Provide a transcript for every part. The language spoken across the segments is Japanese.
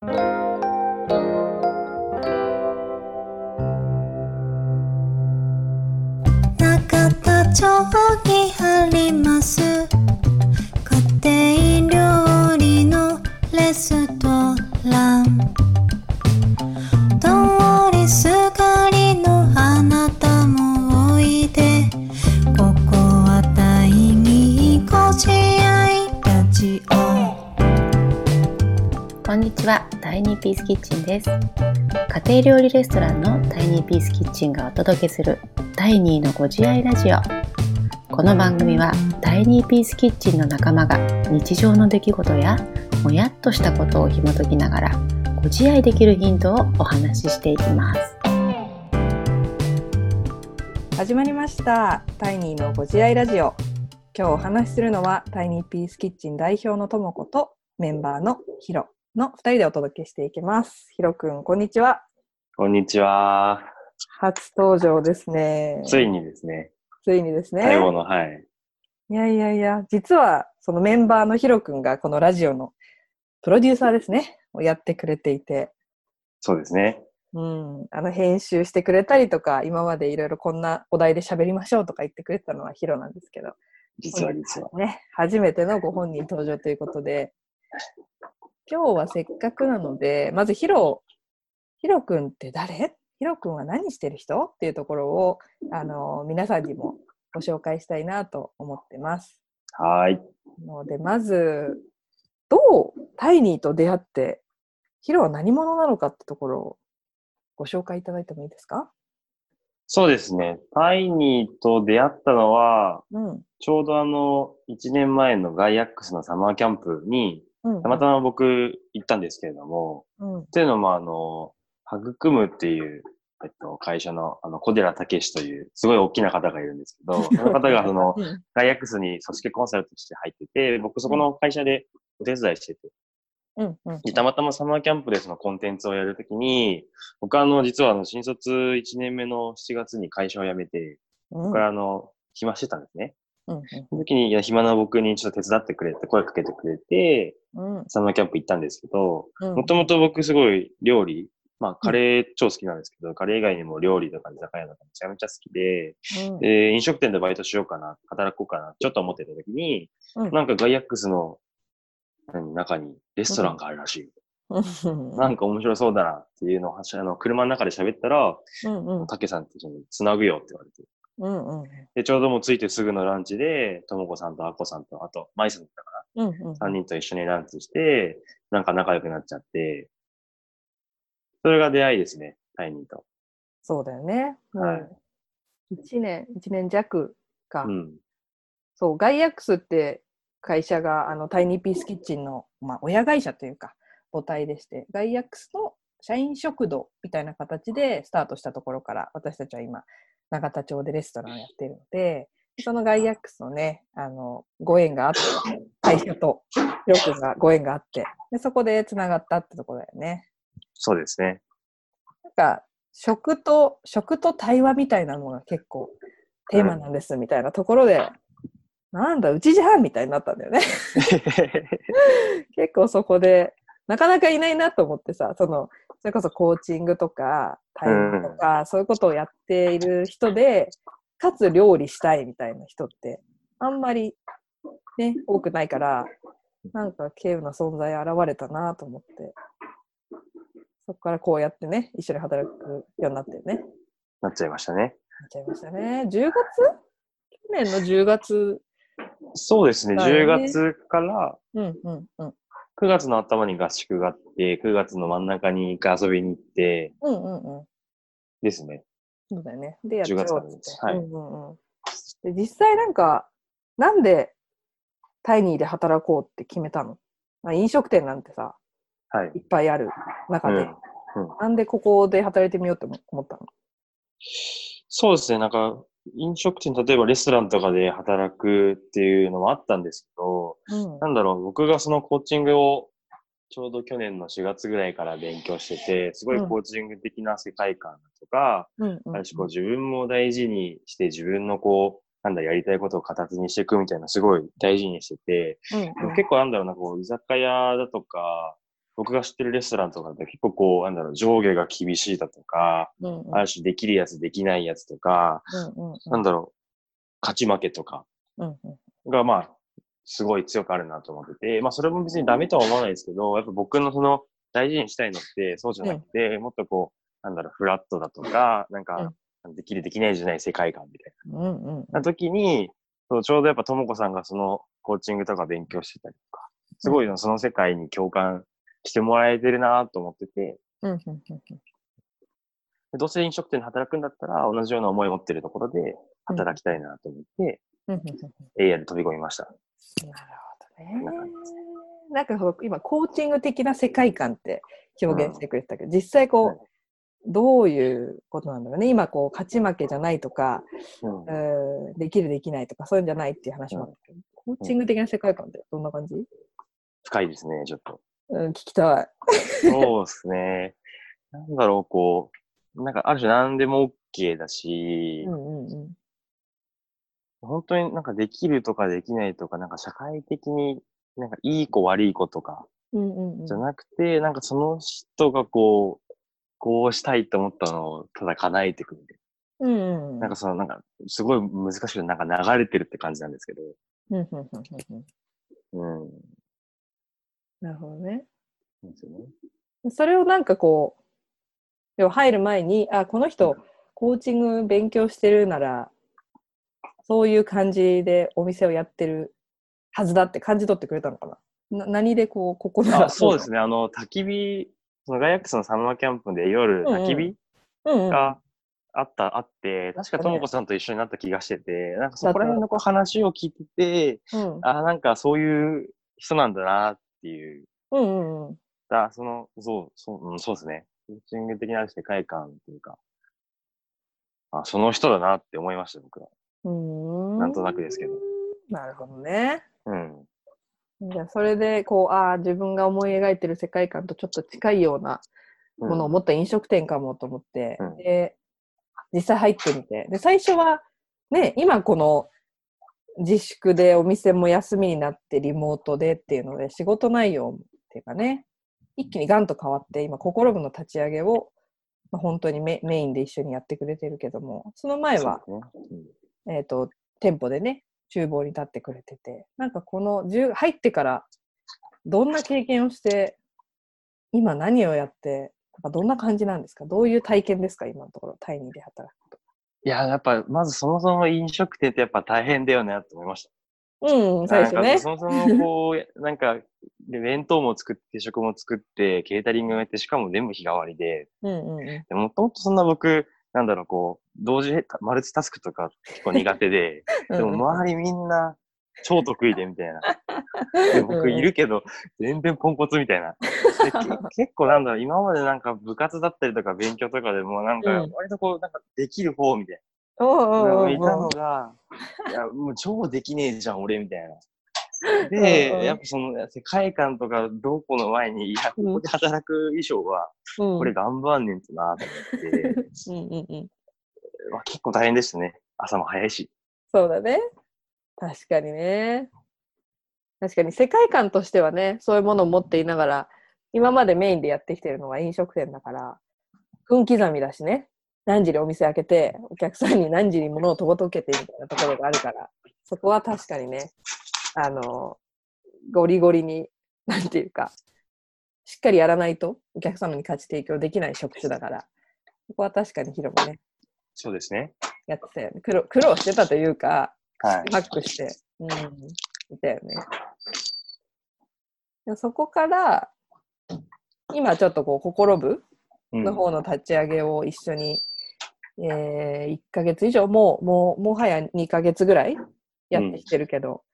中田町にありますんにちは、タイニーピースキッチンです。家庭料理レストランのタイニーピースキッチンがお届けするタイニーのご自愛ラジオ。この番組はタイニーピースキッチンの仲間が日常の出来事やもやっとしたことを紐解きながらご自愛できるヒントをお話ししていきます。始まりましたタイニーのご自愛ラジオ今日お話しするのはタイニーピースキッチン代表のともことメンバーのヒロの2人でお届けしていきます。ヒロくんこんにちは。こんにちは。初登場ですね。ついにですね、ついにですね。最後の、はい。いやいやいや実はそのメンバーのヒロくんがこのラジオのプロデューサーですね。をやってくれていて。そうですね。うん、あの編集してくれたりとか今までいろいろこんなお題で喋りましょうとか言ってくれてたのはヒロなんですけど。実は実は。ね、初めてのご本人登場ということで、今日はせっかくなので、まずヒロ、ヒロくんって誰？ヒロくんは何してる人？っていうところを、あの、皆さんにもご紹介したいなと思ってます。はーい。ので、まず、どうタイニーと出会って、ヒロは何者なのかってところをご紹介いただいてもいいですか？そうですね。タイニーと出会ったのは、うん。ちょうどあの、1年前のガイアックスのサマーキャンプに、うん。たまたま僕行ったんですけれども、うん。っていうのもあの、育むっていう、えっと、会社の、あの、小寺武史という、すごい大きな方がいるんですけど、その方がその、うんガイアックスに組織コンサルとして入ってて、僕そこの会社でお手伝いしてて、うん。うん。でたまたまサマーキャンプでそのコンテンツをやるときに、僕はあの、実はあの、新卒1年目の7月に会社を辞めて、うん。僕はあの、暇してたんですね。うん。その時に、いや、暇な僕にちょっと手伝ってくれって声かけてくれて、うん。サマーキャンプ行ったんですけど、うん。もともと僕すごい料理、まあ、カレー超好きなんですけど、カレー以外にも料理とか居酒屋とかめちゃめちゃ好きで、うんで、飲食店でバイトしようかな、働こうかな、ちょっと思ってた時に、うんなんかガイアックスの何中にレストランがあるらしい。うんなんか面白そうだなっていうのを、あの、車の中で喋ったら、うんうんさんと一緒に繋ぐよって言われて。うんうんで、ちょうどもう着いてすぐのランチで、ともこさんとあこさんと、あと、まいさんだったかうんうんな ?3 人と一緒にランチして、なんか仲良くなっちゃって、それが出会いですね、タイニーと。そうだよね。はいもう一年、一年弱か。うん。そう、ガイアックスって会社が、あの、タイニーピースキッチンの、まあ、親会社というか、母体でして、ガイアックスの社員食堂みたいな形でスタートしたところから、私たちは今、永田町でレストランをやっているので、そのガイアックスのね、あの、ご縁があって、会社と、りょうくんがご縁があって、でそこで繋がったってところだよね。そうですね。なんか、食と、食と対話みたいなのが結構テーマなんですみたいなところで、なんだ、1時半みたいになったんだよね。結構そこで、なかなかいないなと思ってさ、その、それこそコーチングとか、対話とか、そういうことをやっている人で、かつ料理したいみたいな人って、あんまりね、多くないから、なんか、軽有な存在現れたなと思って、そこからこうやってね、一緒に働くようになってるね。なっちゃいましたね。なっちゃいましたね。10月？去年の10月。そうですね、10ね月からうんうんうん。9月の頭に合宿があって、9月の真ん中に一回遊びに行って、うんうんうん。ですね。そうだよね。で、やっちゃ10月。からですはいうんうんうん。で、実際なんか、なんでタイニーで働こうって決めたの？まあ飲食店なんてさ、はい。いっぱいある中で、うんうんなんでここで働いてみようって思ったの？そうですね、なんか、飲食店、例えばレストランとかで働くっていうのもあったんですけど、うんなんだろう、僕がそのコーチングをちょうど去年の4月ぐらいから勉強してて、すごいコーチング的な世界観とか、ある種こう自分も大事にして自分のこう、なんだ、やりたいことを形にしていくみたいなすごい大事にしてて、うんうん。結構なんだろうな、こう、居酒屋だとか、僕が知ってるレストランとかで結構こう、なんだろう、上下が厳しいだとか、うんうん。ある種できるやつできないやつとか、うんうんなんだろう、勝ち負けとかがまあ、すごい強くあるなと思ってて、まあそれも別にダメとは思わないですけど、やっぱ僕のその大事にしたいのってそうじゃなくて、もっとこう、なんだろう、フラットだとか、なんか、できるできないじゃない世界観みたいうんうんな時に、そうちょうどやっぱともこさんがそのコーチングとか勉強してたりとか、すごいその世界に共感してもらえてるなと思ってて、うんうんうんでどうせ飲食店で働くんだったら同じような思いを持ってるところで働きたいなと思って、うん。うんうん AR で飛び込みました。なるほどね。なんか今コーチング的な世界観って表現してくれてたけど、実際こう、はいどういうことなんだろうね。今こう勝ち負けじゃないとか、うんできるできないとかそういうんじゃないっていう話もあったけど、コーチング的な世界観ってどんな感じ、深いですね、ちょっと。うん、聞きたい。そうですね。なんだろう、こう、なんかある種何でも OK だし、うんうんうん。本当になんかできるとかできないとか、なんか社会的になんかいい子悪い子とかじゃなくて、なんかその人がこう、こうしたいと思ったのをただ叶えていくみたいうんうんうんな。なんかそのなんかすごい難しくてなんか流れてるって感じなんですけど。うん。なるほどね。ですよね。それをなんかこう、入る前に、あ、この人、コーチング勉強してるなら、そういう感じでお店をやってるはずだって感じ取ってくれたのかな？な何でこう、ここなあそうですね。あの、焚き火、そのガイアックスのサマーキャンプで夜焚き火。があった、あって、確かともこさんと一緒になった気がしてて、なんかそこら辺のこう話を聞いてて、うんあ、なんかそういう人なんだなっていう、うんうんうん。あその、そう、そう、うん、そうですね。コーチング的な世界観というか、あ、その人だなって思いました、僕は。うーんなんとなくですけど。なるほどね。うん。じゃあ、それで、こう、ああ、自分が思い描いてる世界観とちょっと近いようなものを持った飲食店かもと思って、うんで、実際入ってみて。で、最初は、ね、今この自粛でお店も休みになってリモートでっていうので、仕事内容っていうかね、一気にガンと変わって、今、心部の立ち上げを、まあ、本当にメメインで一緒にやってくれてるけども、その前は、えっ、と、店舗でね、厨房に立ってくれてて、なんかこの10入ってから、どんな経験をして、今何をやって、なんかどんな感じなんですか？どういう体験ですか？今のところ、タイニーで働くこと。いや、やっぱ、まずそもそも飲食店ってやっぱ大変だよね、と思いました。うん、最初ね。そもそもこう、なんか、で弁当も作って、定食も作って、ケータリングもやって、しかも全部日替わりで、うんうんうん。でもともとそんな僕、なんだろう、こう、同時マルチタスクとか結構苦手で、でも周りみんな超得意でみたいな。で僕いるけど、全然ポンコツみたいな。結構なんだろう、今までなんか部活だったりとか勉強とかでもなんかうん割とこう、なんかできる方みたいおうおうおうおうな。いたのが、いや、もう超できねえじゃん、俺みたいな。うんうんで、やっぱその世界観とかどうこうの前に、いや、ここで働く衣装は、うんこれ頑張んねんとなと思って、うんうんうん。まあ結構大変でしたね。朝も早いし。そうだね。確かにね。確かに世界観としてはね、そういうものを持っていながら、今までメインでやってきてるのが飲食店だから、分刻みだしね、何時にお店開けて、お客さんに何時に物を届けてみたいなところがあるから、そこは確かにね、あの、ゴリゴリに、なんていうか、しっかりやらないとお客様に価値提供できない職種だから、そこは確かにヒロもね、そうですね。やってたよね。苦労苦労してたというか、はい。バックして、うん、いたよね。でそこから、今ちょっとこう、心部うんの方の立ち上げを一緒に、えー、1ヶ月以上、もう、もう、もはや2ヶ月ぐらいやってきてるけど、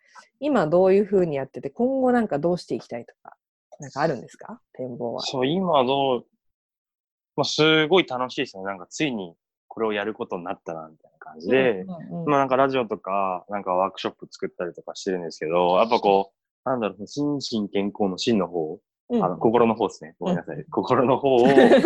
今どういう風にやってて、今後なんかどうしていきたいとか、なんかあるんですか？展望は。そう、今どう、まあ、すごい楽しいですね。なんかついにこれをやることになったな、みたいな感じで、うんうんうんまあなんかラジオとか、なんかワークショップ作ったりとかしてるんですけど、やっぱこう、なんだろう、心身健康の心の方、うんあの、心の方ですね。ごめんなさい。心の方を、やっ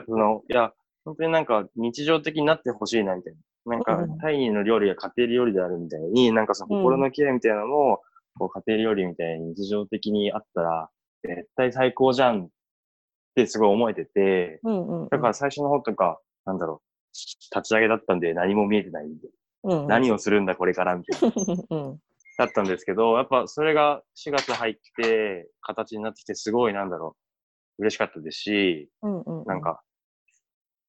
ぱその、いや、本当になんか日常的になってほしいな、みたいな。なんかうん、タイの料理が家庭料理であるみたいに、なんかその心のケアみたいなのも、こう家庭料理みたいに日常的にあったら、絶対最高じゃんっってすごい思えてて。だから最初の方とか、なんだろう、立ち上げだったんで何も見えてないんで、うんうん、何をするんだこれからみたいな、うんだったんですけど、やっぱそれが4月入って、形になってきて、すごいなんだろう、嬉しかったですし、うんうん。なん。か、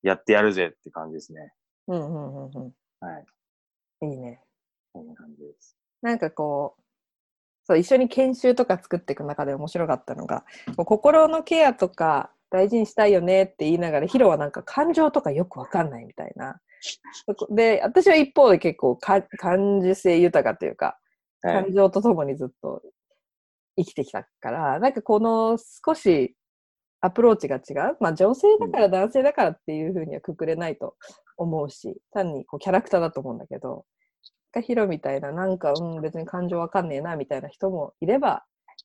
やってやるぜって感じですね。うんうんうんうはい。ん。いいね。こんな感じです。なんかこう、そう、一緒に研修とか作っていく中で面白かったのが、心のケアとか大事にしたいよねって言いながら、ヒロはなんか感情とかよくわかんないみたいな。で、私は一方で結構か感受性豊かというか、はい感。情とともにずっと生きてきたから、なんかこの少しアプローチが違う？まあ女性だから男性だからっていうふうにはくくれないと思うし、単にこうキャラクターだと思うんだけど、がヒロみたいな、なんか、うん、別に感情わかんねえな、みたいな人もいれば、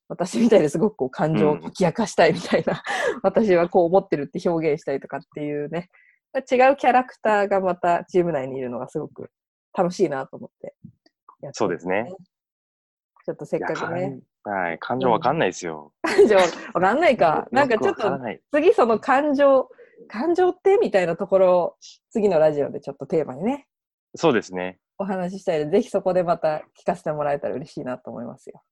私みたいですごくこう感情を解き明かしたいみたいな、私はこう思ってるって表現したいとかっていうね、違うキャラクターがまたチーム内にいるのがすごく楽しいなと思ってやってそうですね。ちょっとせっかくね。はい。感情わかんないですよ。感情わかんないか。なんかちょっと。次その感情、感情ってみたいなところを次のラジオでちょっとテーマにね、そうですね。お話ししたいので、ぜひそこでまた聞かせてもらえたら嬉しいなと思いますよ。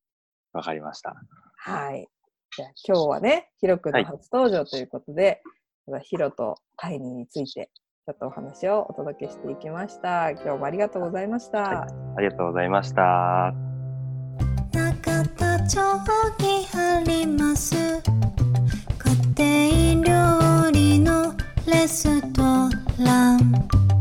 わかりました。はい。じゃあ今日はね、ヒロ君はいの初登場ということで、ではヒロとタイニーについてちょっとお話をお届けしていきました。今日もありがとうございました。はありがとうございました。にります。家庭料理のレストラン。